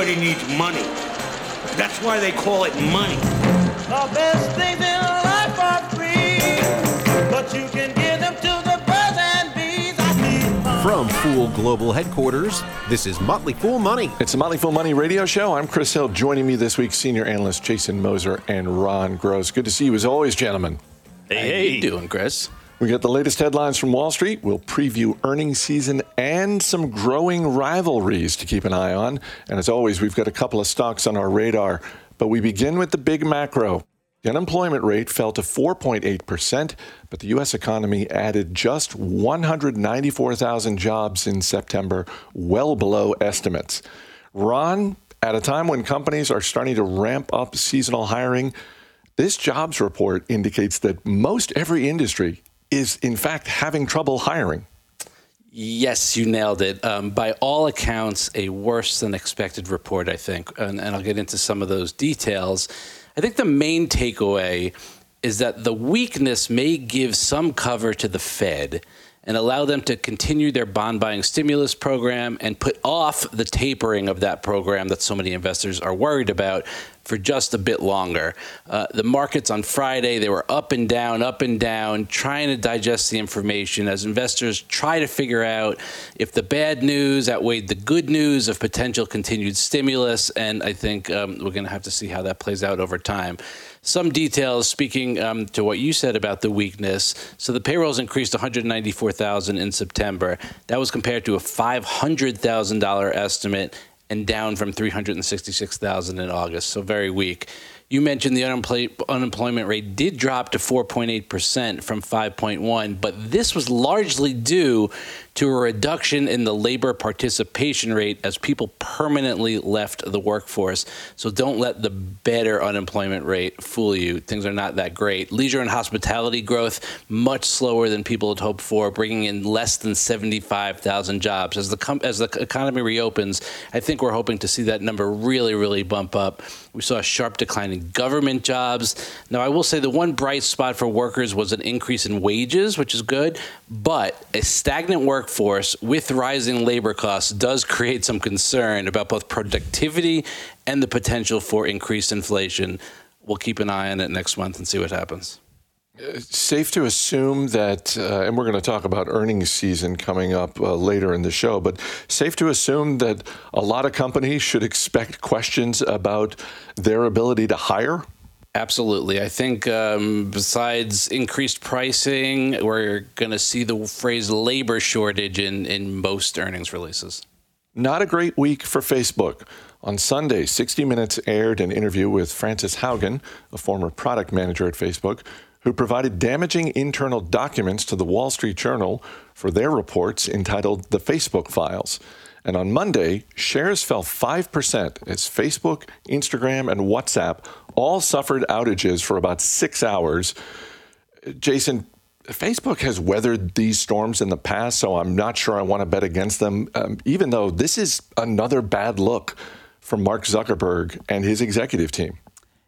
Everybody needs money. That's why they call it money. The best things in life are free, but you can give them to the birds and bees. I need. From Fool Global Headquarters, this is Motley Fool Money. It's the Motley Fool Money radio show. I'm Chris Hill. Joining me this week, senior analyst Jason Moser and Ron Gross. Good to see you as always, gentlemen. Hey, hey. you doing, Chris? We get the latest headlines from Wall Street. We'll preview earnings season and some growing rivalries to keep an eye on. And as always, we've got a couple of stocks on our radar. But we begin with the big macro. The unemployment rate fell to 4.8%, but the U.S. economy added just 194,000 jobs in September, well below estimates. Ron, at a time when companies are starting to ramp up seasonal hiring, this jobs report indicates that most every industry is, in fact, having trouble hiring. Yes, you nailed it. Um, by all accounts, a worse than expected report, I think. And, and I'll get into some of those details. I think the main takeaway is that the weakness may give some cover to the Fed and allow them to continue their bond buying stimulus program and put off the tapering of that program that so many investors are worried about for just a bit longer. Uh, the markets on Friday, they were up and down, up and down, trying to digest the information as investors try to figure out if the bad news outweighed the good news of potential continued stimulus. And I think um, we're going to have to see how that plays out over time some details speaking um, to what you said about the weakness. So the payrolls increased 194,000 in September. That was compared to a $500,000 estimate and down from 366,000 in August. So very weak. You mentioned the unemployment rate did drop to 4.8% from 5.1, but this was largely due to a reduction in the labor participation rate as people permanently left the workforce. So don't let the better unemployment rate fool you. Things are not that great. Leisure and hospitality growth much slower than people had hoped for, bringing in less than 75,000 jobs. As the com- as the economy reopens, I think we're hoping to see that number really really bump up. We saw a sharp decline in government jobs. Now, I will say the one bright spot for workers was an increase in wages, which is good, but a stagnant workforce with rising labor costs does create some concern about both productivity and the potential for increased inflation. We'll keep an eye on it next month and see what happens. Safe to assume that, uh, and we're going to talk about earnings season coming up uh, later in the show, but safe to assume that a lot of companies should expect questions about their ability to hire? Absolutely. I think um, besides increased pricing, we're going to see the phrase labor shortage in, in most earnings releases. Not a great week for Facebook. On Sunday, 60 Minutes aired an interview with Frances Haugen, a former product manager at Facebook, who provided damaging internal documents to the Wall Street Journal for their reports entitled The Facebook Files. And on Monday, shares fell 5% as Facebook, Instagram, and WhatsApp all suffered outages for about six hours. Jason, Facebook has weathered these storms in the past, so I'm not sure I want to bet against them, um, even though this is another bad look from Mark Zuckerberg and his executive team.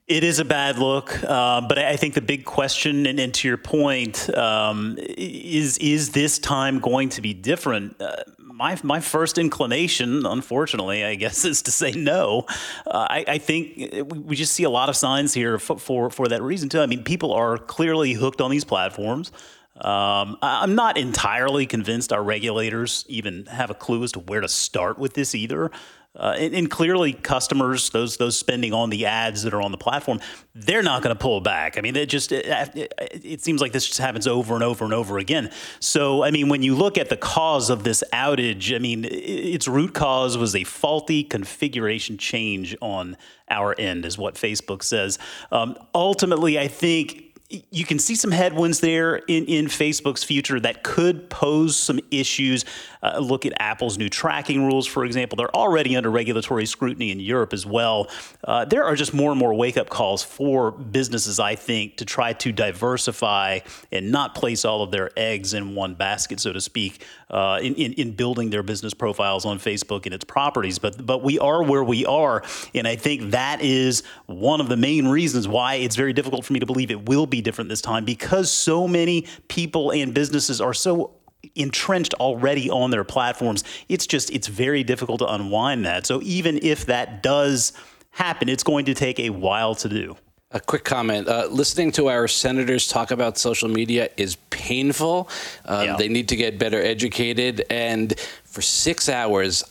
It is a bad look, uh, but I think the big question, and, and to your point, um, is is this time going to be different? Uh, my my first inclination, unfortunately, I guess, is to say no. Uh, I, I, think we just see a lot of signs here for, for, for that reason too. I mean, people are clearly hooked on these platforms. Um, I'm not entirely convinced our regulators even have a clue as to where to start with this either. Uh, and, and, clearly, customers, those those spending on the ads that are on the platform, they're not going to pull back. I mean, it just it, it, it, seems like this just happens over and over and over again. So, I mean, when you look at the cause of this outage, I mean, its root cause was a faulty configuration change on our end, is what Facebook says. Um, ultimately, I think you can see some headwinds there in, in Facebook's future that could pose some issues. Uh, look at Apple's new tracking rules, for example. They're already under regulatory scrutiny in Europe as well. Uh, there are just more and more wake up calls for businesses, I think, to try to diversify and not place all of their eggs in one basket, so to speak, uh, in, in, in building their business profiles on Facebook and its properties. But, but we are where we are. And I think that is one of the main reasons why it's very difficult for me to believe it will be different this time because so many people and businesses are so entrenched already on their platforms. It's just it's very difficult to unwind that. So even if that does happen, it's going to take a while to do. A quick comment. Uh, listening to our senators talk about social media is painful. Um, Yeah. They need to get better educated. And for six hours,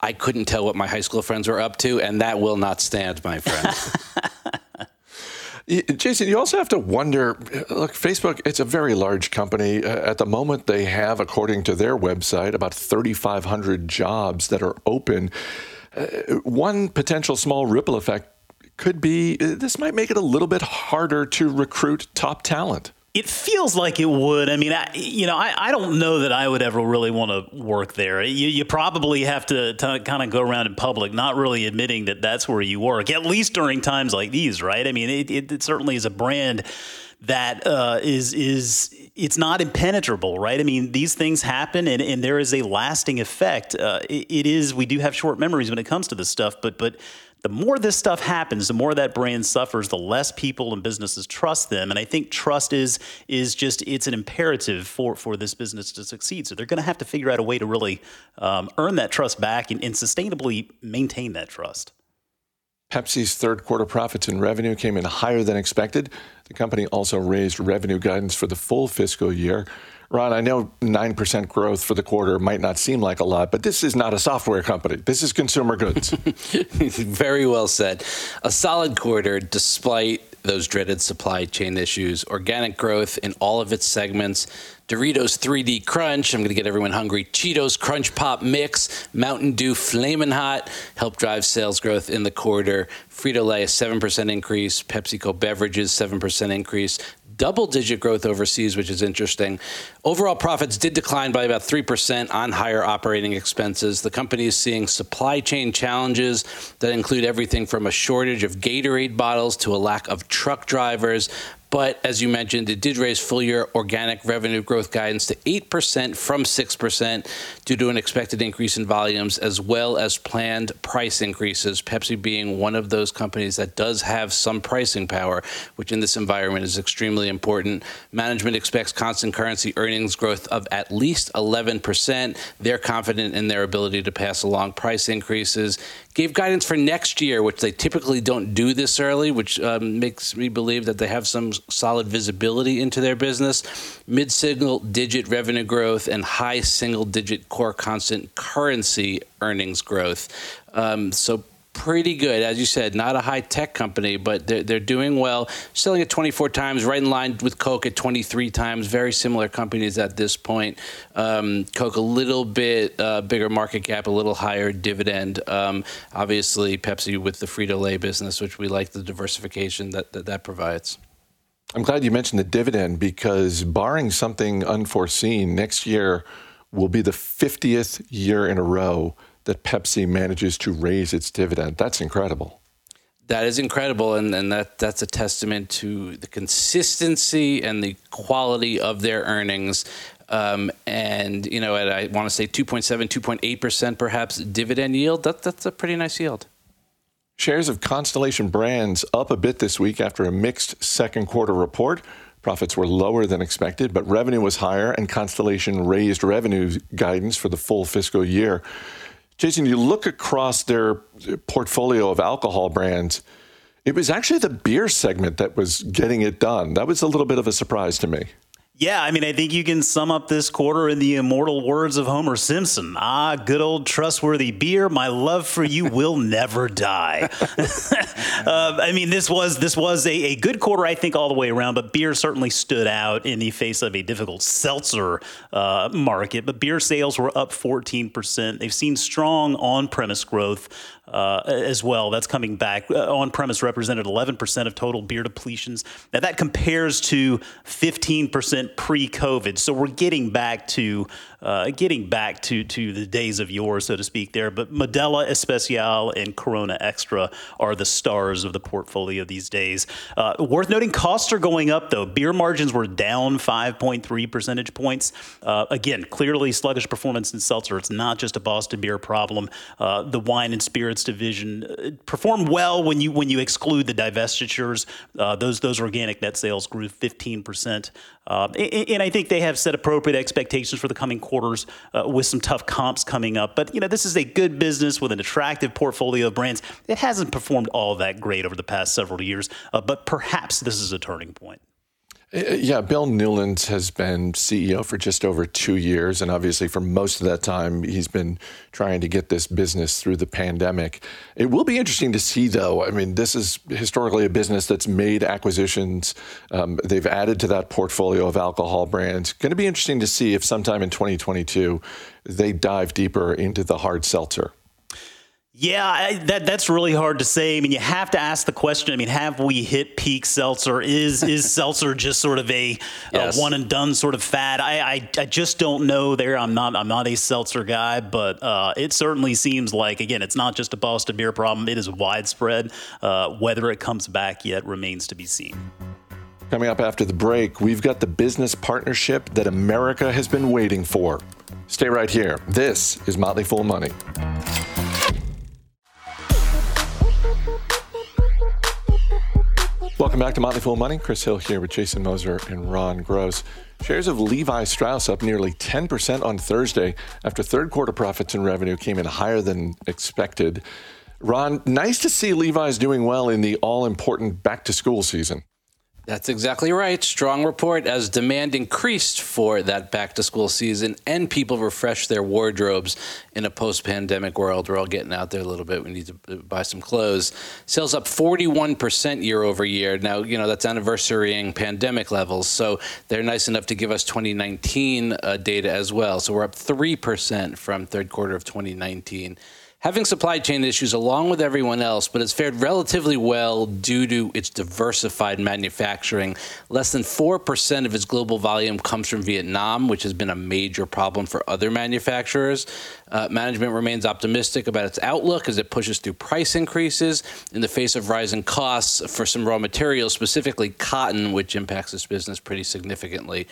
I couldn't tell what my high school friends were up to, and that will not stand, my friend. Jason, you also have to wonder look, Facebook, it's a very large company. Uh, At the moment, they have, according to their website, about 3,500 jobs that are open. Uh, one potential small ripple effect could be uh, this might make it a little bit harder to recruit top talent. It feels like it would. I mean, I, you know, I, I don't know that I would ever really want to work there. You, you probably have to, kind of go around in public, not really admitting that that's where you work, at least during times like these, right? I mean, it, it, it certainly is a brand that uh, is is it's not impenetrable, right? I mean, these things happen, and, and there is a lasting effect. Uh, it, it is. We do have short memories when it comes to this stuff, but but the more this stuff happens, the more that brand suffers, the less people and businesses trust them. And I think trust is is just it's an imperative for for this business to succeed. So they're going to have to figure out a way to really um, earn that trust back and, and sustainably maintain that trust. Pepsi's third quarter profits and revenue came in higher than expected. The company also raised revenue guidance for the full fiscal year. Ron, I know 9% growth for the quarter might not seem like a lot, but this is not a software company. This is consumer goods. Very well said. A solid quarter despite those dreaded supply chain issues. Organic growth in all of its segments. Doritos 3D Crunch, I'm going to get everyone hungry. Cheetos Crunch Pop Mix, Mountain Dew Flamin' Hot helped drive sales growth in the quarter. Frito-Lay a 7% increase, PepsiCo Beverages 7% increase. Double digit growth overseas, which is interesting. Overall profits did decline by about 3% on higher operating expenses. The company is seeing supply chain challenges that include everything from a shortage of Gatorade bottles to a lack of truck drivers. But as you mentioned, it did raise full year organic revenue growth guidance to 8% from 6% due to an expected increase in volumes as well as planned price increases. Pepsi being one of those companies that does have some pricing power, which in this environment is extremely important. Management expects constant currency earnings growth of at least 11%. They're confident in their ability to pass along price increases. Gave guidance for next year, which they typically don't do this early, which um, makes me believe that they have some solid visibility into their business. Mid single digit revenue growth and high single digit core constant currency earnings growth. Um, so pretty good. As you said, not a high tech company, but they're, they're doing well. Selling at 24 times, right in line with Coke at 23 times. Very similar companies at this point. Um, Coke a little bit uh, bigger market cap, a little higher dividend. Um, obviously, Pepsi with the Frito Lay business, which we like the diversification that that, that provides. I'm glad you mentioned the dividend because, barring something unforeseen, next year will be the 50th year in a row that Pepsi manages to raise its dividend. That's incredible. That is incredible, and, and that that's a testament to the consistency and the quality of their earnings. Um, and you know, at I want to say 2.7, 2.8 percent, perhaps dividend yield. That that's a pretty nice yield. Shares of Constellation Brands up a bit this week after a mixed second quarter report. Profits were lower than expected, but revenue was higher, and Constellation raised revenue guidance for the full fiscal year. Jason, you look across their portfolio of alcohol brands, it was actually the beer segment that was getting it done. That was a little bit of a surprise to me. Yeah, I mean, I think you can sum up this quarter in the immortal words of Homer Simpson. Ah, good old trustworthy beer. My love for you will never die. uh, I mean, this was this was a, a good quarter, I think, all the way around. But beer certainly stood out in the face of a difficult seltzer uh, market. But beer sales were up 14 percent. They've seen strong on-premise growth uh, as well. That's coming back. Uh, on-premise represented 11 percent of total beer depletions. Now that compares to 15 percent pre-COVID. So we're getting back to uh, getting back to to the days of yore, so to speak. There, but Modelo Especial and Corona Extra are the stars of the portfolio these days. Uh, worth noting, costs are going up though. Beer margins were down 5.3 percentage points. Uh, again, clearly sluggish performance in seltzer. It's not just a Boston beer problem. Uh, the wine and spirits division uh, performed well when you when you exclude the divestitures. Uh, those those organic net sales grew 15 percent. Uh, and I think they have set appropriate expectations for the coming quarters uh, with some tough comps coming up. But you know, this is a good business with an attractive portfolio of brands. It hasn't performed all that great over the past several years, uh, but perhaps this is a turning point. Uh, yeah, Bill Newlands has been CEO for just over two years. And obviously, for most of that time, he's been trying to get this business through the pandemic. It will be interesting to see, though. I mean, this is historically a business that's made acquisitions. Um, they've added to that portfolio of alcohol brands. Going to be interesting to see if sometime in 2022 they dive deeper into the hard seltzer. Yeah, I, that that's really hard to say. I mean, you have to ask the question. I mean, have we hit peak seltzer? Is is seltzer just sort of a, yes. a, one and done sort of fad? I, I, I just don't know. There, I'm not I'm not a seltzer guy, but uh, it certainly seems like again, it's not just a Boston beer problem. It is widespread. Uh, whether it comes back yet remains to be seen. Coming up after the break, we've got the business partnership that America has been waiting for. Stay right here. This is Motley Fool Money. Welcome back to Motley Fool Money. Chris Hill here with Jason Moser and Ron Gross. Shares of Levi Strauss up nearly 10% on Thursday after third quarter profits and revenue came in higher than expected. Ron, nice to see Levi's doing well in the all important back to school season. That's exactly right. Strong report as demand increased for that back to school season and people refreshed their wardrobes in a post pandemic world. We're all getting out there a little bit. We need to buy some clothes. Sales up 41% year over year. Now, you know, that's anniversarying pandemic levels. So they're nice enough to give us 2019 uh, data as well. So we're up 3% from third quarter of 2019 having supply chain issues along with everyone else, but it's fared relatively well due to its diversified manufacturing. Less than 4% of its global volume comes from Vietnam, which has been a major problem for other manufacturers. Uh, management remains optimistic about its outlook as it pushes through price increases in the face of rising costs for some raw materials, specifically cotton, which impacts this business pretty significantly.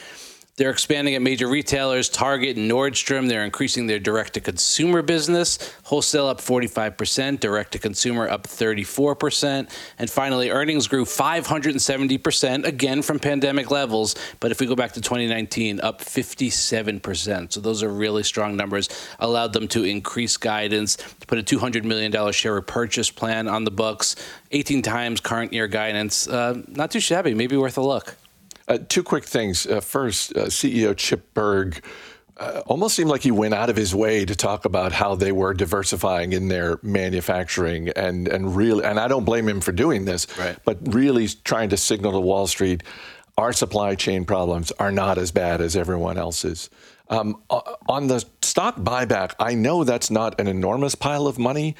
They're expanding at major retailers, Target and Nordstrom. They're increasing their direct to consumer business, wholesale up 45%, direct to consumer up 34%. And finally, earnings grew 570%, again from pandemic levels. But if we go back to 2019, up 57%. So those are really strong numbers. Allowed them to increase guidance, to put a $200 million share repurchase plan on the books, 18 times current year guidance. Uh, not too shabby, maybe worth a look. Uh, two quick things. Uh, first, uh, CEO Chip Bergh. uh, almost seemed like he went out of his way to talk about how they were diversifying in their manufacturing and and really and I don't blame him for doing this, right. but really trying to signal to Wall Street our supply chain problems are not as bad as everyone else's. Um, on the stock buyback, I know that's not an enormous pile of money,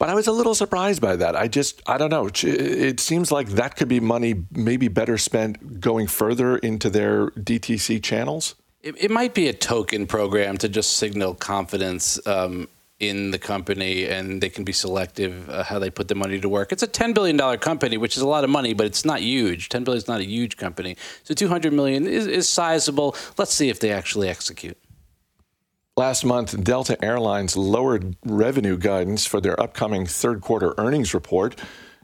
but I was a little surprised by that. I just, I don't know. It seems like that could be money maybe better spent going further into their DTC channels. It, it might be a token program to just signal confidence um, in the company, and they can be selective uh, how they put the money to work. It's a $10 billion company, which is a lot of money, but it's not huge. 10 billion is not a huge company. So 200 million is, is sizable. Let's see if they actually execute. Last month, Delta Airlines lowered revenue guidance for their upcoming third quarter earnings report.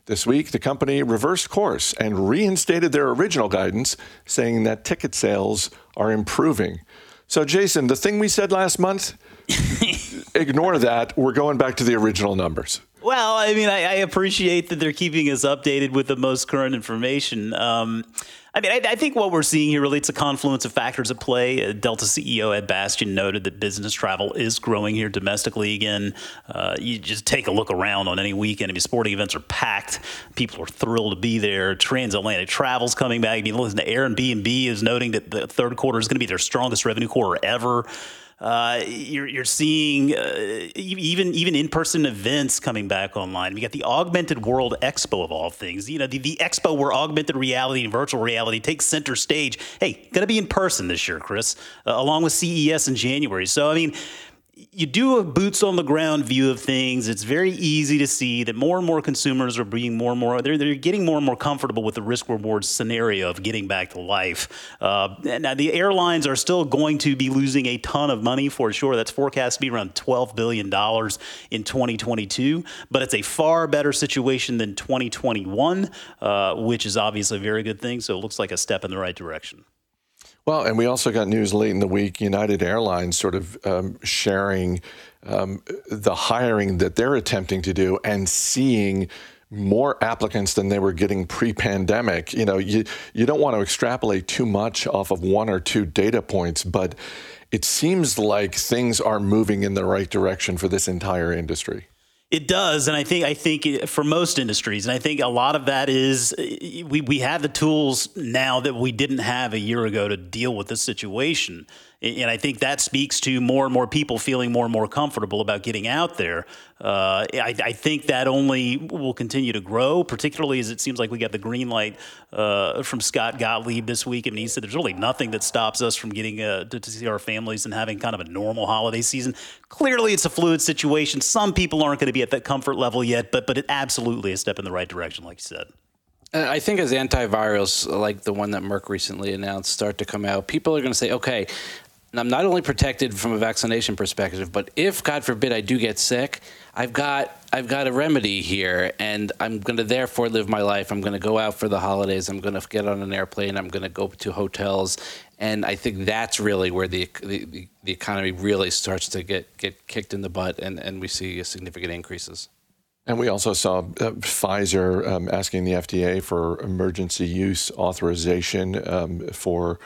This week, the company reversed course and reinstated their original guidance, saying that ticket sales are improving. So, Jason, the thing we said last month, ignore that. We're going back to the original numbers. Well, I mean, I, I, appreciate that they're keeping us updated with the most current information. Um, I mean, I, I, think what we're seeing here relates to confluence of factors at play. Uh, Delta CEO Ed Bastian noted that business travel is growing here domestically again. Uh, you just take a look around on any weekend. I mean, sporting events are packed. People are thrilled to be there. Transatlantic travel's coming back. I mean, listen to Airbnb is noting that the third quarter is going to be their strongest revenue quarter ever. Uh, you're, you're seeing uh, even even in-person events coming back online. We got the Augmented World Expo of all things. You know, the, the expo where augmented reality and virtual reality take center stage. Hey, gonna be in person this year, Chris, uh, along with CES in January. So I mean, you do a boots on the ground view of things. It's very easy to see that more and more consumers are being more and more, they're, they're getting more and more comfortable with the risk reward scenario of getting back to life. Uh, now, the airlines are still going to be losing a ton of money for sure. That's forecast to be around $12 billion in 2022, but it's a far better situation than 2021, uh, which is obviously a very good thing. So it looks like a step in the right direction. Well, and we also got news late in the week United Airlines sort of um, sharing um, the hiring that they're attempting to do and seeing more applicants than they were getting pre-pandemic. You know, you you don't want to extrapolate too much off of one or two data points, but it seems like things are moving in the right direction for this entire industry. It does, and I think I think for most industries, and I think a lot of that is we we have the tools now that we didn't have a year ago to deal with this situation. And I think that speaks to more and more people feeling more and more comfortable about getting out there. Uh, I, I, think that only will continue to grow, particularly as it seems like we got the green light uh, from Scott Gottlieb this week. Mean, he said there's really nothing that stops us from getting uh, to, to, see our families and having kind of a normal holiday season. Clearly, it's a fluid situation. Some people aren't going to be at that comfort level yet, but but it absolutely a step in the right direction, like you said. I think as antivirals like the one that Merck recently announced start to come out, people are going to say, okay, I'm not only protected from a vaccination perspective, but if God forbid I do get sick, I've got I've got a remedy here, and I'm going to therefore live my life. I'm going to go out for the holidays. I'm going to get on an airplane. I'm going to go to hotels, and I think that's really where the the, the economy really starts to get get kicked in the butt, and, and we see significant increases. And we also saw uh, Pfizer um, asking the FDA for emergency use authorization um, for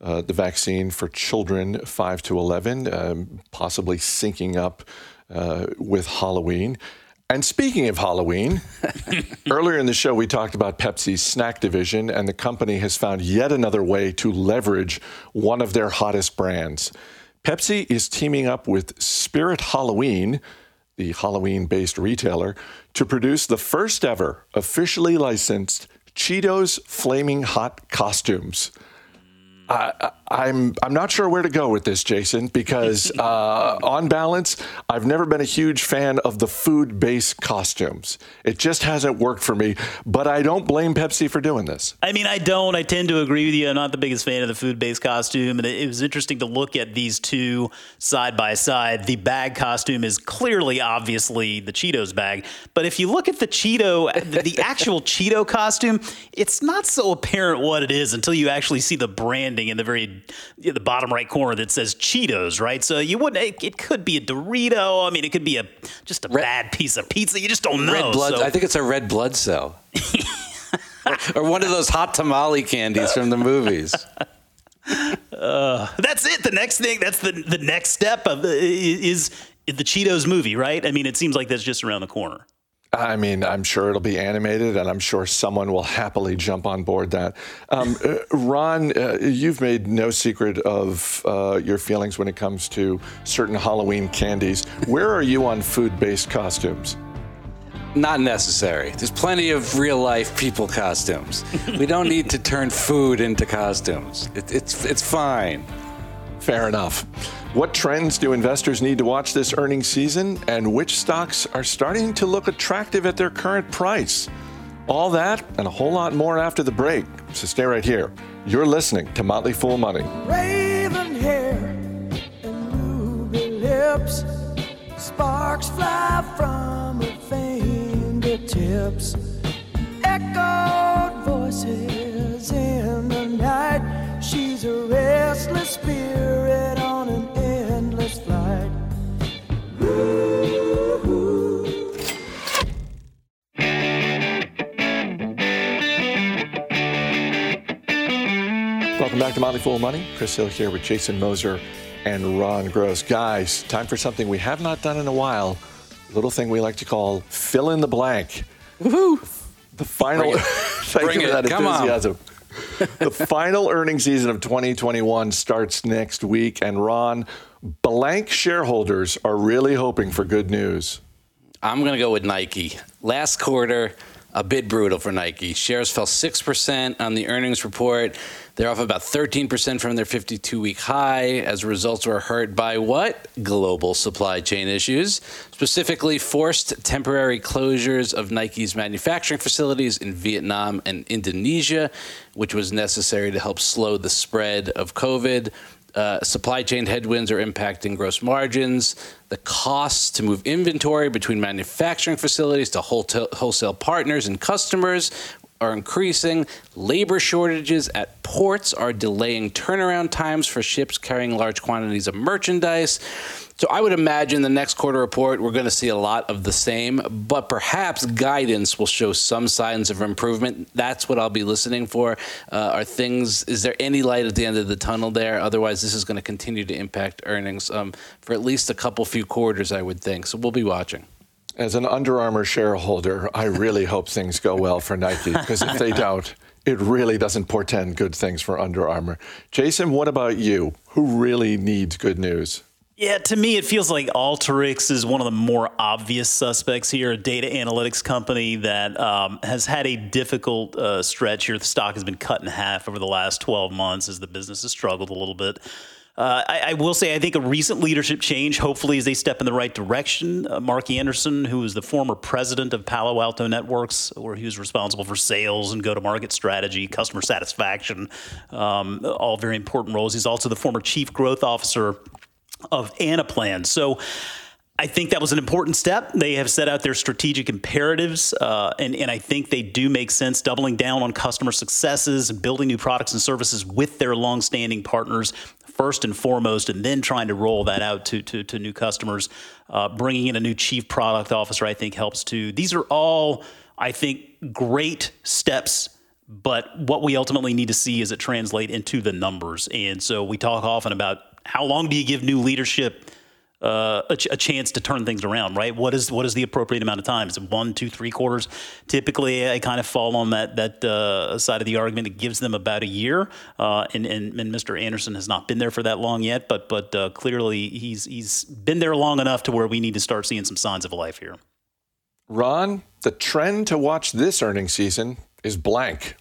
uh, the vaccine for children 5 to 11, um, possibly syncing up uh, with Halloween. And speaking of Halloween, earlier in the show, we talked about Pepsi's snack division, and the company has found yet another way to leverage one of their hottest brands. Pepsi is teaming up with Spirit Halloween, the Halloween based retailer, to produce the first ever officially licensed Cheetos Flaming Hot costumes. I, I'm I'm not sure where to go with this, Jason, because uh, on balance, I've never been a huge fan of the food-based costumes. It just hasn't worked for me. But I don't blame Pepsi for doing this. I mean, I don't. I tend to agree with you. I'm not the biggest fan of the food-based costume, and it, it was interesting to look at these two side by side. The bag costume is clearly, obviously, the Cheetos bag, but if you look at the Cheeto, the, the actual Cheeto costume, it's not so apparent what it is until you actually see the branding in the very the bottom right corner that says Cheetos, right? So you wouldn't. It, it could be a Dorito. I mean, it could be a just a red, bad piece of pizza. You just don't know. Red blood. So. I think it's a red blood cell. or, or one of those hot tamale candies from the movies. Uh, that's it. The next thing. That's the the next step of the, is the Cheetos movie, right? I mean, it seems like that's just around the corner. I mean, I'm sure it'll be animated, and I'm sure someone will happily jump on board that. Um, uh, Ron, uh, you've made no secret of uh, your feelings when it comes to certain Halloween candies. Where are you on food based costumes? Not necessary. There's plenty of real life people costumes. we don't need to turn food into costumes. It, it's, it's fine. Fair enough. What trends do investors need to watch this earnings season, and which stocks are starting to look attractive at their current price? All that and a whole lot more after the break. So stay right here. You're listening to Motley Fool Money. Raven hair and ruby lips, sparks fly from her fingertips. Echoed voices in the night. She's a restless spirit on an endless flight. Ooh. Welcome back to Motley Fool Money. Chris Hill here with Jason Moser and Ron Gross. Guys, time for something we have not done in a while. A little thing we like to call fill in the blank. Woohoo! The final. Bring it. Thank Bring you for it. that Come on. the final earnings season of 2021 starts next week, and Ron, blank shareholders are really hoping for good news. I'm going to go with Nike. Last quarter, a bit brutal for Nike. Shares fell 6% on the earnings report. They're off about 13% from their 52 week high as results were hurt by what? Global supply chain issues, specifically forced temporary closures of Nike's manufacturing facilities in Vietnam and Indonesia, which was necessary to help slow the spread of COVID. Uh, supply chain headwinds are impacting gross margins. The costs to move inventory between manufacturing facilities to wholesale, wholesale partners and customers are increasing. Labor shortages at ports are delaying turnaround times for ships carrying large quantities of merchandise. So I would imagine the next quarter report, we're going to see a lot of the same, but perhaps guidance will show some signs of improvement. That's what I'll be listening for. Uh, are things, is there any light at the end of the tunnel there? Otherwise, this is going to continue to impact earnings um, for at least a couple few quarters, I would think. So we'll be watching. As an Under Armour shareholder, I really hope things go well for Nike because if they don't, it really doesn't portend good things for Under Armour. Jason, what about you? Who really needs good news? Yeah, to me, it feels like Alteryx is one of the more obvious suspects here, a data analytics company that um, has had a difficult uh, stretch here. The stock has been cut in half over the last 12 months as the business has struggled a little bit. Uh, I, I, will say, I think a recent leadership change, hopefully, as they step in the right direction. Uh, Mark Anderson, who was the former president of Palo Alto Networks, where he was responsible for sales and go to market strategy, customer satisfaction, um, all very important roles. He's also the former chief growth officer of Anaplan. So I think that was an important step. They have set out their strategic imperatives, uh, and, and I think they do make sense doubling down on customer successes and building new products and services with their longstanding partners first and foremost, and then trying to roll that out to, to, to new customers. Uh, bringing in a new chief product officer, I think, helps too. These are all, I think, great steps but what we ultimately need to see is it translate into the numbers. And so we talk often about how long do you give new leadership uh, a, ch- a, chance to turn things around, right? What is what is the appropriate amount of time? Is it one, two, three quarters? Typically, I kind of fall on that that uh, side of the argument. It gives them about a year, uh, and, and, and Mr. Anderson has not been there for that long yet, but but uh, clearly he's he's been there long enough to where we need to start seeing some signs of life here. Ron, the trend to watch this earnings season is blank.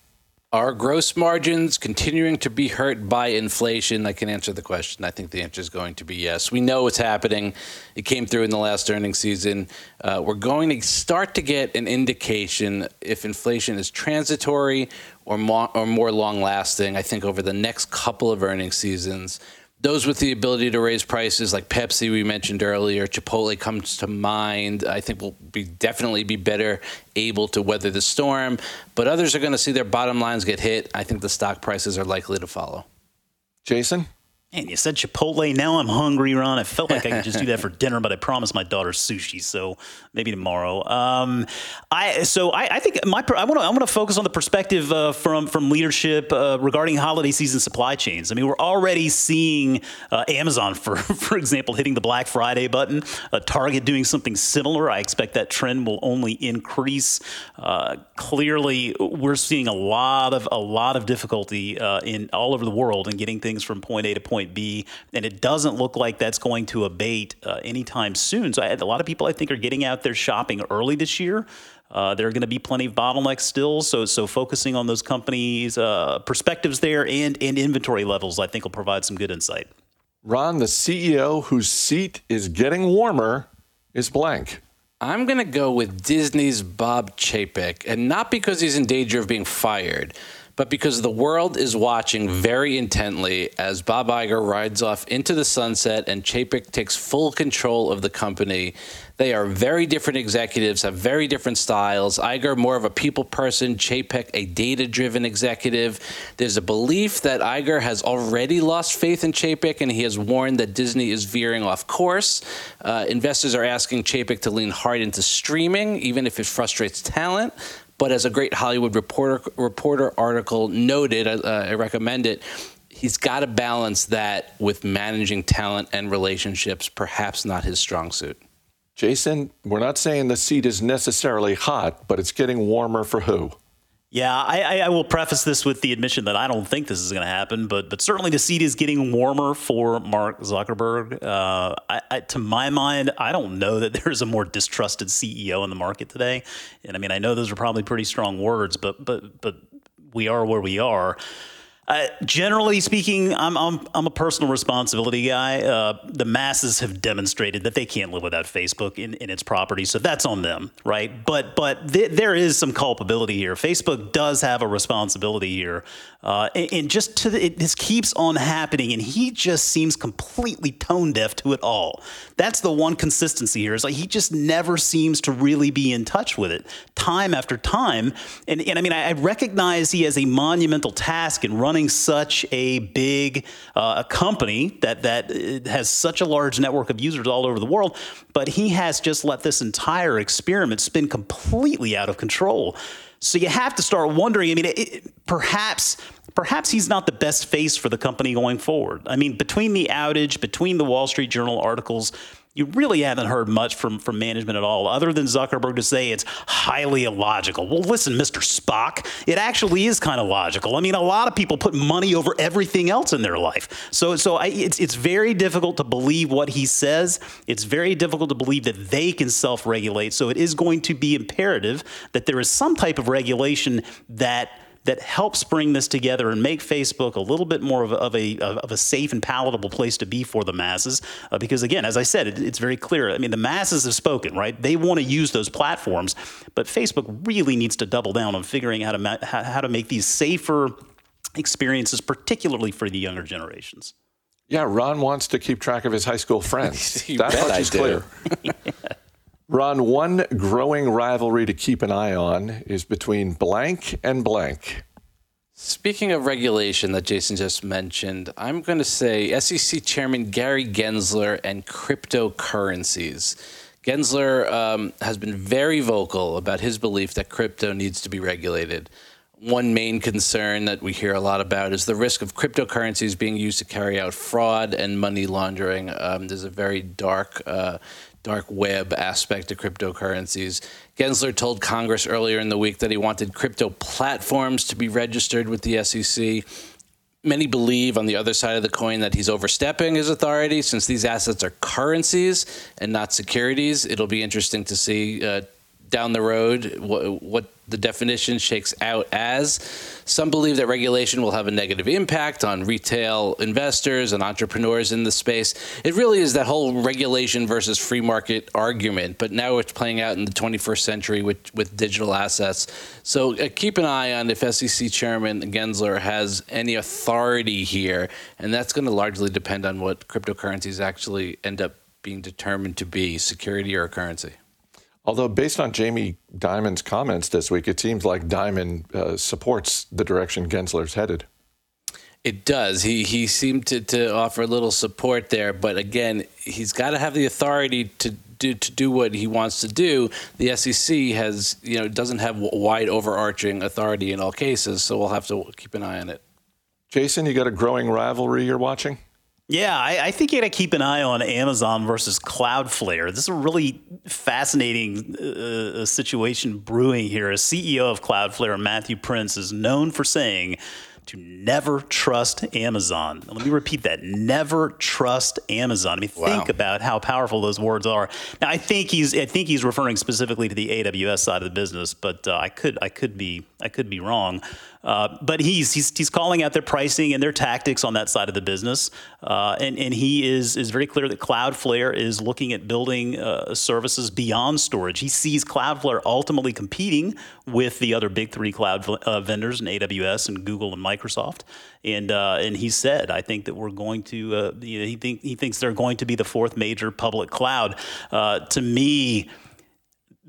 Are gross margins continuing to be hurt by inflation? I can answer the question. I think the answer is going to be yes. We know what's happening. It came through in the last earnings season. Uh, we're going to start to get an indication if inflation is transitory or more, or more long lasting. I think over the next couple of earnings seasons, those with the ability to raise prices, like Pepsi, we mentioned earlier, Chipotle comes to mind. I think will be definitely be better able to weather the storm. But others are going to see their bottom lines get hit. I think the stock prices are likely to follow. Jason. And you said Chipotle. Now I'm hungry, Ron. I felt like I could just do that for dinner, but I promised my daughter sushi, so maybe tomorrow. Um, I so I, I, think my I want to I want to focus on the perspective uh, from from leadership uh, regarding holiday season supply chains. I mean, we're already seeing uh, Amazon, for for example, hitting the Black Friday button. A Target doing something similar. I expect that trend will only increase. Uh, clearly, we're seeing a lot of a lot of difficulty uh, in all over the world in getting things from point A to point point B, and it doesn't look like that's going to abate uh, anytime soon. So I, a lot of people, I think, are getting out there shopping early this year. Uh, there are going to be plenty of bottlenecks still, so so focusing on those companies' uh, perspectives there and and inventory levels, I think, will provide some good insight. Ron, the CEO whose seat is getting warmer, is blank. I'm going to go with Disney's Bob Chapek, and not because he's in danger of being fired, but because the world is watching very intently as Bob Iger rides off into the sunset and Chapek takes full control of the company. They are very different executives, have very different styles. Iger, more of a people person, Chapek, a data driven executive. There's a belief that Iger has already lost faith in Chapek and he has warned that Disney is veering off course. Uh, investors are asking Chapek to lean hard into streaming, even if it frustrates talent. But as a great Hollywood reporter reporter article noted, uh, I recommend it. He's got to balance that with managing talent and relationships. Perhaps not his strong suit. Jason, we're not saying the seat is necessarily hot, but it's getting warmer for who? Yeah, I, I, will preface this with the admission that I don't think this is going to happen, but but certainly the seat is getting warmer for Mark Zuckerberg. Uh, I, I, to my mind, I don't know that there's a more distrusted CEO in the market today. And I mean, I know those are probably pretty strong words, but but but we are where we are. Uh, generally speaking, I'm, I'm, I'm a personal responsibility guy. Uh, the masses have demonstrated that they can't live without Facebook in, in its property, so that's on them, right? But but th- there is some culpability here. Facebook does have a responsibility here, uh, and, and, just to the, it, this keeps on happening, and he just seems completely tone deaf to it all. That's the one consistency here. Is like he just never seems to really be in touch with it, time after time. And and I mean, I, I recognize he has a monumental task in running such a big uh, company that that uh, has such a large network of users all over the world, but he has just let this entire experiment spin completely out of control. So you have to start wondering. I mean, it, it, perhaps perhaps he's not the best face for the company going forward. I mean, between the outage, between the Wall Street Journal articles, you really haven't heard much from, from management at all, other than Zuckerberg to say it's highly illogical. Well, listen, Mr. Spock, it actually is kind of logical. I mean, a lot of people put money over everything else in their life. So, so I, it's, it's very difficult to believe what he says. It's very difficult to believe that they can self regulate. So, it is going to be imperative that there is some type of regulation that that helps bring this together and make Facebook a little bit more of a, of a, of a safe and palatable place to be for the masses. Uh, because again, as I said, it, it's very clear. I mean, the masses have spoken, right? They want to use those platforms, but Facebook really needs to double down on figuring out how to, ma- how to make these safer experiences, particularly for the younger generations. Yeah, Ron wants to keep track of his high school friends. that much is clear. Ron, one growing rivalry to keep an eye on is between blank and blank. Speaking of regulation that Jason just mentioned, I'm going to say SEC Chairman Gary Gensler and cryptocurrencies. Gensler um, has been very vocal about his belief that crypto needs to be regulated. One main concern that we hear a lot about is the risk of cryptocurrencies being used to carry out fraud and money laundering. Um, there's a very dark uh, dark web aspect of cryptocurrencies. Gensler told Congress earlier in the week that he wanted crypto platforms to be registered with the SEC. Many believe on the other side of the coin that he's overstepping his authority since these assets are currencies and not securities. It'll be interesting to see uh, down the road what, what the definition shakes out as. Some believe that regulation will have a negative impact on retail investors and entrepreneurs in the space. It really is that whole regulation versus free market argument, but now it's playing out in the 21st century with, with digital assets. So uh, keep an eye on if SEC Chairman Gensler has any authority here, and that's going to largely depend on what cryptocurrencies actually end up being determined to be security or currency. Although, based on Jamie Dimon's comments this week, it seems like Dimon uh, supports the direction Gensler's headed. It does. He he seemed to, to offer a little support there, but again, he's got to have the authority to do to do what he wants to do. The SEC has you know doesn't have wide overarching authority in all cases, so we'll have to keep an eye on it. Jason, you got a growing rivalry you're watching? Yeah, I, I, think you got to keep an eye on Amazon versus Cloudflare. This is a really fascinating uh, situation brewing here. A CEO of Cloudflare, Matthew Prince, is known for saying to never trust Amazon. Let me repeat that: never trust Amazon. I mean, wow. think about how powerful those words are. Now, I think he's I think he's referring specifically to the AWS side of the business, but uh, I could I could be I could be wrong. Uh, but he's, he's he's calling out their pricing and their tactics on that side of the business, uh, and and he is is very clear that Cloudflare is looking at building uh, services beyond storage. He sees Cloudflare ultimately competing with the other big three cloud uh, vendors, and AWS and Google and Microsoft. And uh, and he said, I think that we're going to. You know, he think he thinks they're going to be the fourth major public cloud. to me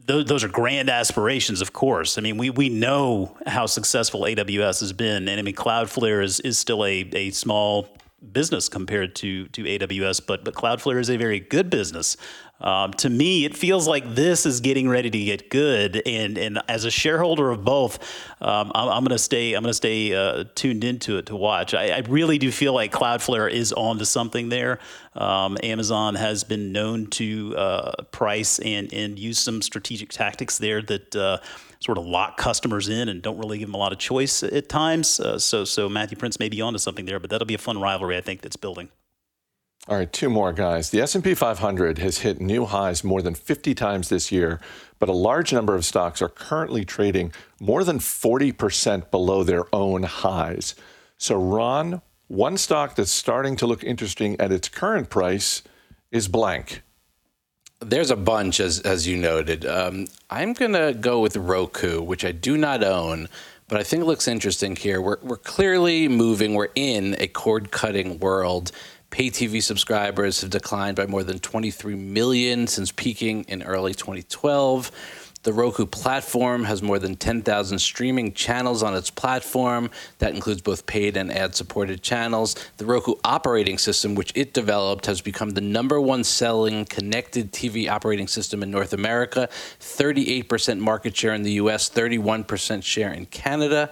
those are grand aspirations, of course. I mean, we, we know how successful AWS has been, and I mean, Cloudflare is, is still a, a small business compared to to AWS, but but Cloudflare is a very good business. Um, to me, it feels like this is getting ready to get good, and and as a shareholder of both, um, I'm, I'm going to stay I'm going to stay uh, tuned into it to watch. I, I, really do feel like Cloudflare is on to something there. Um, Amazon has been known to uh, price and and use some strategic tactics there that. Uh, sort of lock customers in and don't really give them a lot of choice at times. Uh, so, so Matthew Prince may be onto something there, but that'll be a fun rivalry I think that's building. All right, two more guys. The S&P 500 has hit new highs more than 50 times this year, but a large number of stocks are currently trading more than 40% below their own highs. So, Ron, one stock that's starting to look interesting at its current price is blank. There's a bunch, as as you noted. Um, I'm gonna go with Roku, which I do not own, but I think it looks interesting here. We're we're clearly moving. We're in a cord cutting world. Pay TV subscribers have declined by more than 23 million since peaking in early 2012. The Roku platform has more than 10,000 streaming channels on its platform. That includes both paid and ad supported channels. The Roku operating system, which it developed, has become the number one selling connected TV operating system in North America 38% market share in the US, 31% share in Canada.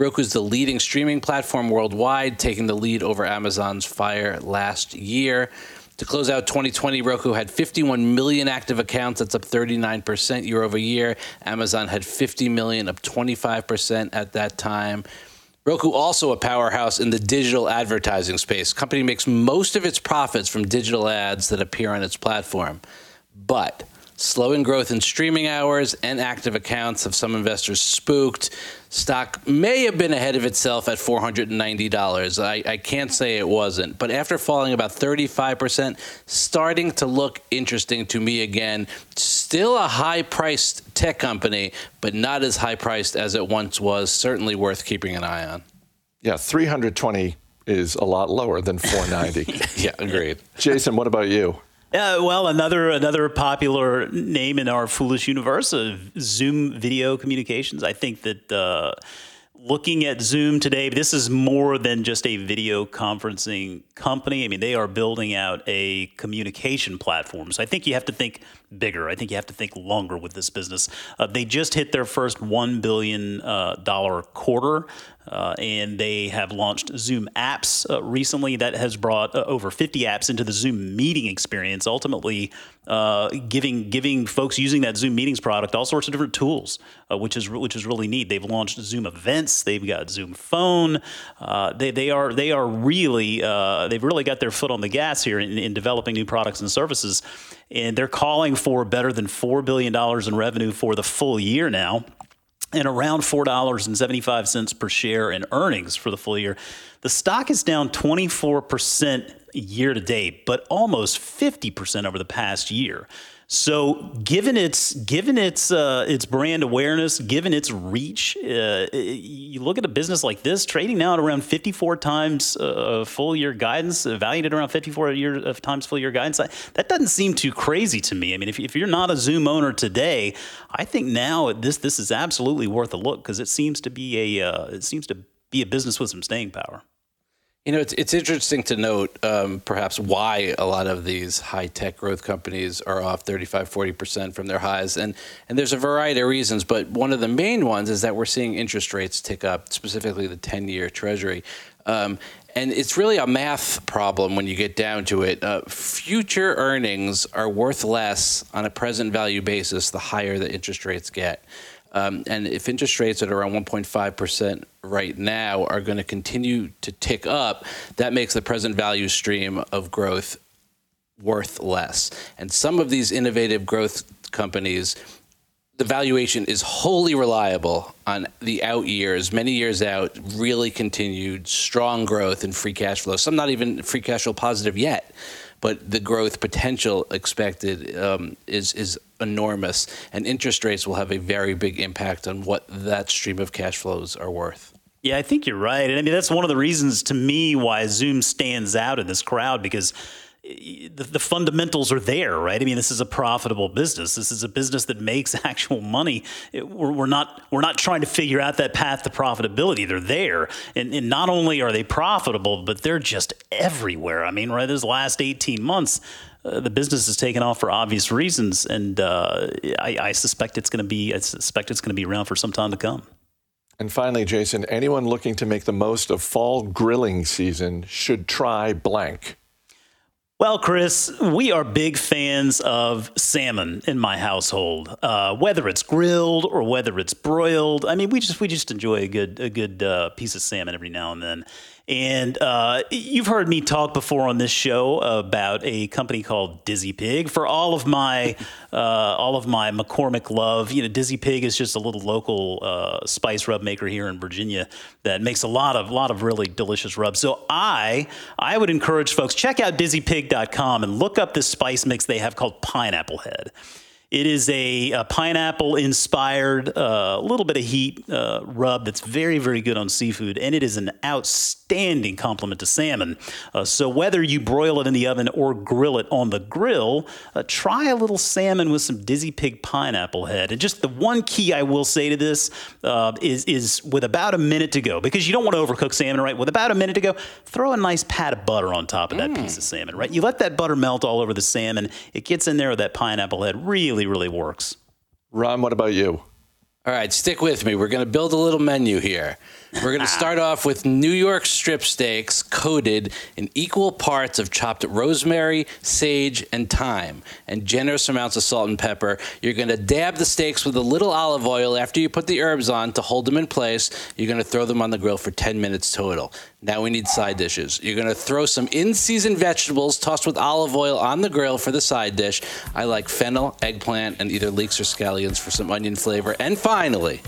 Roku is the leading streaming platform worldwide, taking the lead over Amazon's Fire last year. To close out 2020, Roku had 51 million active accounts. That's up 39% year over year. Amazon had 50 million, up 25% at that time. Roku also a powerhouse in the digital advertising space. Company makes most of its profits from digital ads that appear on its platform. But slowing growth in streaming hours and active accounts have some investors spooked. Stock may have been ahead of itself at $490. I, I can't say it wasn't, but after falling about 35%, starting to look interesting to me again. Still a high priced tech company, but not as high priced as it once was. Certainly worth keeping an eye on. Yeah, 320 is a lot lower than 490. Yeah, agreed. Jason, what about you? Uh, well, another another popular name in our foolish universe of Zoom Video Communications. I think that uh, looking at Zoom today, this is more than just a video conferencing company. I mean, they are building out a communication platform. So I think you have to think bigger. I think you have to think longer with this business. Uh, they just hit their first one billion uh, dollar quarter. Uh, and they have launched Zoom apps uh, recently that has brought uh, over 50 apps into the Zoom meeting experience, ultimately uh, giving giving folks using that Zoom meetings product all sorts of different tools, which is which is really neat. They've launched Zoom events, they've got Zoom phone. They they are they are really they've really got their foot on the gas here in, in developing new products and services, and they're calling for better than four billion dollars in revenue for the full year now and around $4.75 per share in earnings for the full year. The stock is down 24% year to date, but almost 50% over the past year. So, given its given its uh, its brand awareness, given its reach, uh, you look at a business like this trading now at around 54 times uh, full year guidance, uh, valued at around 54 year of uh, times full year guidance. That doesn't seem too crazy to me. I mean, if, if you're not a Zoom owner today, I think now this this is absolutely worth a look because it seems to be a uh, it seems to be a business with some staying power. You know, it's, it's interesting to note um, perhaps why a lot of these high tech growth companies are off 35, 40% from their highs. And, and there's a variety of reasons, but one of the main ones is that we're seeing interest rates tick up, specifically the 10 year Treasury. Um, and it's really a math problem when you get down to it. Uh, future earnings are worth less on a present value basis the higher the interest rates get. Um, and if interest rates at around 1.5% right now are going to continue to tick up, that makes the present value stream of growth worth less. And some of these innovative growth companies, the valuation is wholly reliable on the out years, many years out, really continued strong growth in free cash flow. Some not even free cash flow positive yet but the growth potential expected um, is is enormous, and interest rates will have a very big impact on what that stream of cash flows are worth. Yeah, I think you're right, and I mean that's one of the reasons to me why Zoom stands out in this crowd because eh, the, the, fundamentals are there, right? I mean, this is a profitable business. This is a business that makes actual money. It, we're, we're, not we're not trying to figure out that path to profitability. They're there, and, and, not only are they profitable, but they're just everywhere. I mean, right? This last eighteen months. Uh, the business has taken off for obvious reasons, and uh, I, I suspect it's going to be. I suspect it's going to be around for some time to come. And finally, Jason, anyone looking to make the most of fall grilling season should try blank. Well, Chris, we are big fans of salmon in my household. Uh, whether it's grilled or whether it's broiled, I mean, we just we just enjoy a good a good uh, piece of salmon every now and then. And uh, you've heard me talk before on this show about a company called Dizzy Pig. For all of my uh, all of my McCormick love, you know, Dizzy Pig is just a little local uh, spice rub maker here in Virginia that makes a lot of lot of really delicious rubs. So I I would encourage folks check out DizzyPig.com and look up this spice mix they have called Pineapple Head. It is a, a pineapple inspired, a uh, little bit of heat uh, rub that's very, very good on seafood, and it is an outstanding complement to salmon. Uh, so, whether you broil it in the oven or grill it on the grill, uh, try a little salmon with some Dizzy Pig pineapple head. And just the one key I will say to this uh, is, is with about a minute to go, because you don't want to overcook salmon, right? With about a minute to go, throw a nice pat of butter on top of that mm. piece of salmon, right? You let that butter melt all over the salmon, it gets in there with that pineapple head. Really really, really works. Ron, what about you? All right, stick with me. We're going to build a little menu here. We're going to ah. start off with New York strip steaks coated in equal parts of chopped rosemary, sage, and thyme, and generous amounts of salt and pepper. You're going to dab the steaks with a little olive oil after you put the herbs on to hold them in place. You're going to throw them on the grill for 10 minutes total. Now we need side dishes. You're going to throw some in season vegetables tossed with olive oil on the grill for the side dish. I like fennel, eggplant, and either leeks or scallions for some onion flavor. And finally,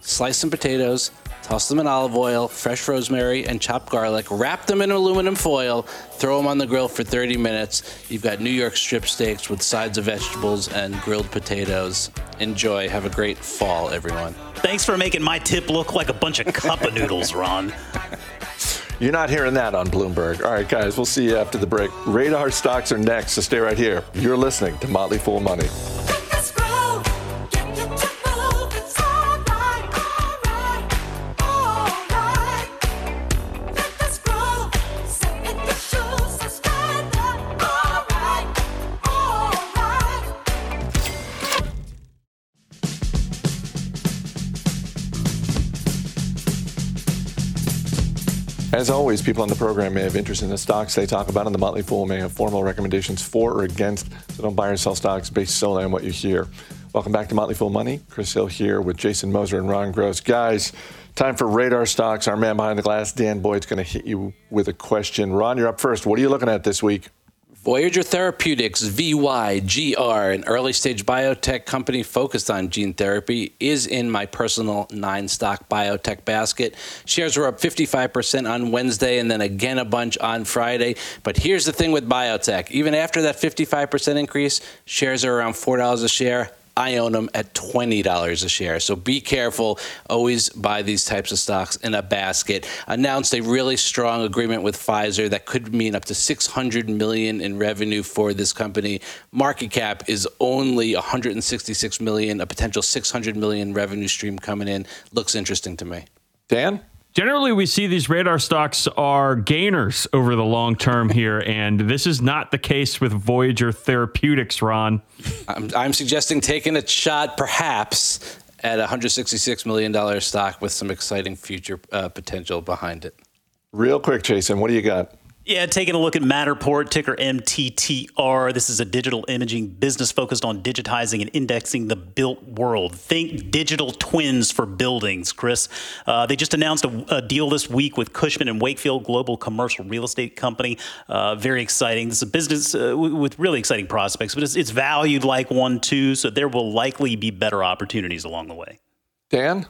slice some potatoes, toss them in olive oil, fresh rosemary, and chopped garlic. Wrap them in aluminum foil, throw them on the grill for 30 minutes. You've got New York strip steaks with sides of vegetables and grilled potatoes. Enjoy. Have a great fall, everyone. Thanks for making my tip look like a bunch of cup of noodles, Ron. You're not hearing that on Bloomberg. All right, guys, we'll see you after the break. Radar stocks are next, so stay right here. You're listening to Motley Fool Money. As always, people on the program may have interest in the stocks they talk about, and the Motley Fool may have formal recommendations for or against, so don't buy or sell stocks based solely on what you hear. Welcome back to Motley Fool Money. Chris Hill here with Jason Moser and Ron Gross. Guys, time for radar stocks. Our man behind the glass, Dan Boyd's going to hit you with a question. Ron, you're up first. What are you looking at this week? Voyager Therapeutics, VYGR, an early stage biotech company focused on gene therapy, is in my personal nine stock biotech basket. Shares were up 55% on Wednesday and then again a bunch on Friday. But here's the thing with biotech even after that 55% increase, shares are around $4 a share. I own them at $20 a share. So be careful. Always buy these types of stocks in a basket. Announced a really strong agreement with Pfizer that could mean up to 600 million in revenue for this company. Market cap is only 166 million, a potential 600 million revenue stream coming in. Looks interesting to me. Dan? Generally, we see these radar stocks are gainers over the long term here, and this is not the case with Voyager Therapeutics, Ron. I'm, I'm suggesting taking a shot, perhaps, at a $166 million stock with some exciting future uh, potential behind it. Real quick, Jason, what do you got? Yeah, taking a look at Matterport, ticker MTTR. This is a digital imaging business focused on digitizing and indexing the built world. Think digital twins for buildings, Chris. Uh, they just announced a, a, deal this week with Cushman and Wakefield, global commercial real estate company. Uh, very exciting. This is a business uh, with really exciting prospects, but it's, it's valued like one too, so there will likely be better opportunities along the way. Dan?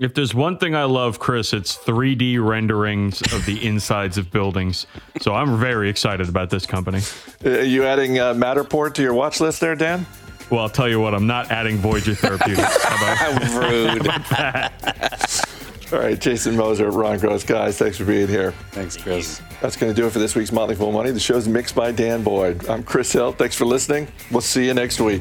If there's one thing I love, Chris, it's 3D renderings of the insides of buildings. So I'm very excited about this company. Are you adding uh, Matterport to your watch list there, Dan? Well, I'll tell you what, I'm not adding Voyager Therapeutics. How about, rude. All right, Jason Moser, Ron Gross, guys, thanks for being here. Thanks, Chris. That's going to do it for this week's Motley Fool Money. The show's mixed by Dan Boyd. I'm Chris Hill. Thanks for listening. We'll see you next week.